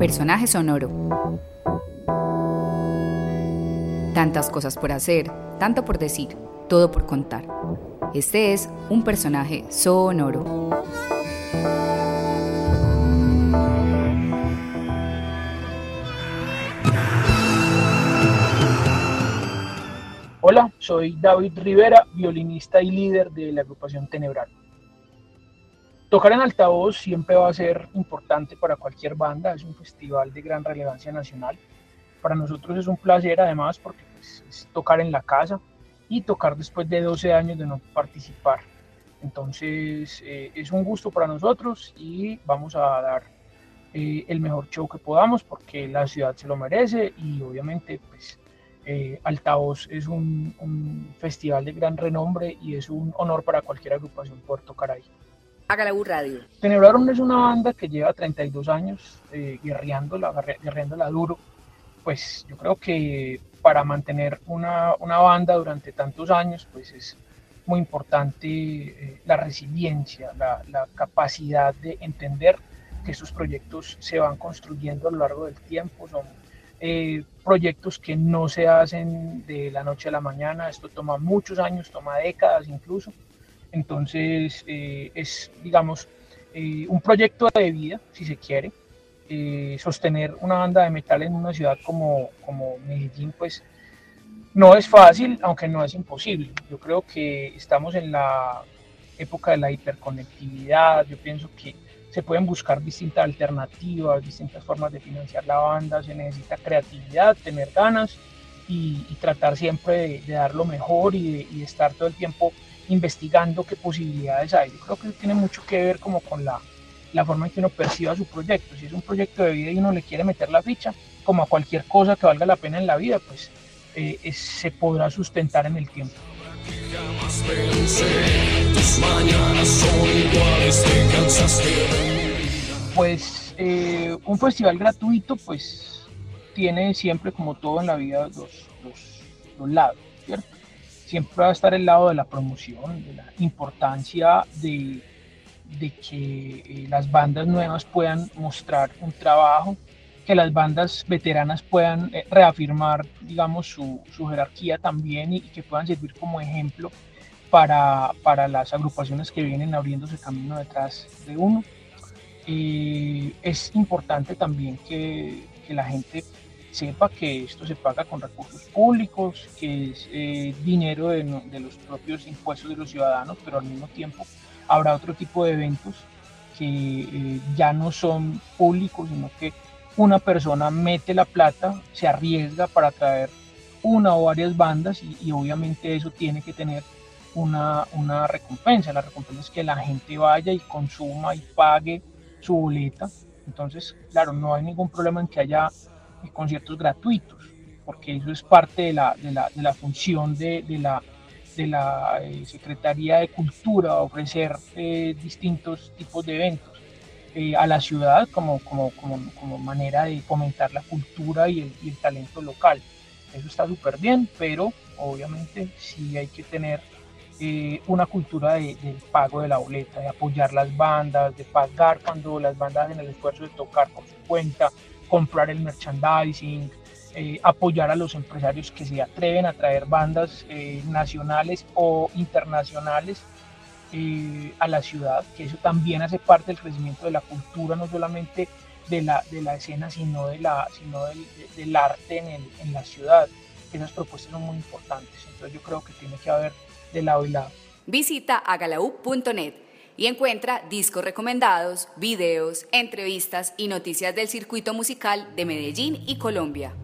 Personaje sonoro. Tantas cosas por hacer, tanto por decir, todo por contar. Este es un personaje sonoro. Hola, soy David Rivera, violinista y líder de la agrupación Tenebral. Tocar en altavoz siempre va a ser importante para cualquier banda, es un festival de gran relevancia nacional. Para nosotros es un placer además porque pues, es tocar en la casa y tocar después de 12 años de no participar. Entonces eh, es un gusto para nosotros y vamos a dar eh, el mejor show que podamos porque la ciudad se lo merece y obviamente pues eh, Altavoz es un, un, festival de gran renombre y es un honor para cualquier agrupación poder tocar ahí. Hágala Radio. Tenebraron es una banda que lleva 32 años eh, guerreándola, guerreándola duro. Pues yo creo que para mantener una, una banda durante tantos años, pues es muy importante eh, la resiliencia, la, la, capacidad de entender que estos proyectos se van construyendo a lo largo del tiempo, son eh, proyectos que no se hacen de la noche a la mañana, esto toma muchos años, toma décadas incluso, entonces, eh, es, digamos, eh, un proyecto de vida, si se quiere. Eh, sostener una banda de metal en una ciudad como, como Medellín, pues no es fácil, aunque no es imposible. Yo creo que estamos en la época de la hiperconectividad. Yo pienso que se pueden buscar distintas alternativas, distintas formas de financiar la banda. Se necesita creatividad, tener ganas y, tratar siempre de, de, dar lo mejor y de, y de estar todo el tiempo investigando qué posibilidades hay. Yo creo que tiene mucho que ver como con la, la forma en que uno perciba su proyecto. Si es un proyecto de vida y uno le quiere meter la ficha, como a cualquier cosa que valga la pena en la vida, pues eh, se podrá sustentar en el tiempo. Pues eh, un festival gratuito, pues tiene siempre, como todo en la vida, dos, dos lados, ¿cierto? Siempre va a estar el lado de la promoción, de la importancia de, de que eh, las bandas nuevas puedan mostrar un trabajo, que las bandas veteranas puedan eh, reafirmar, digamos, su, su, jerarquía también y, que puedan servir como ejemplo para, para, las agrupaciones que vienen abriéndose camino detrás de uno. Eh, es importante también que, que la gente sepa que esto se paga con recursos públicos, que es eh, dinero de, de, los propios impuestos de los ciudadanos, pero al mismo tiempo habrá otro tipo de eventos que eh, ya no son públicos, sino que una persona mete la plata, se arriesga para traer una o varias bandas y, y obviamente eso tiene que tener una, una recompensa. La recompensa es que la gente vaya y consuma y pague su boleta. Entonces, claro, no hay ningún problema en que haya conciertos gratuitos, porque eso es parte de la, de la, de la función de, de, la, de la eh, Secretaría de Cultura, ofrecer eh, distintos tipos de eventos eh, a la ciudad como, como, como, como, manera de fomentar la cultura y el, y el talento local. Eso está súper bien, pero obviamente sí hay que tener eh, una cultura de, del pago de la boleta, de apoyar las bandas, de pagar cuando las bandas hacen el esfuerzo de tocar por su cuenta, comprar el merchandising, eh, apoyar a los empresarios que se atreven a traer bandas eh, nacionales o internacionales eh, a la ciudad, que eso también hace parte del crecimiento de la cultura, no solamente de la, de la escena, sino, de la, sino del, del arte en, el, en la ciudad. Esas propuestas son muy importantes, entonces yo creo que tiene que haber de lado y lado. Visita agalau.net y encuentra discos recomendados, videos, entrevistas y noticias del circuito musical de Medellín y Colombia.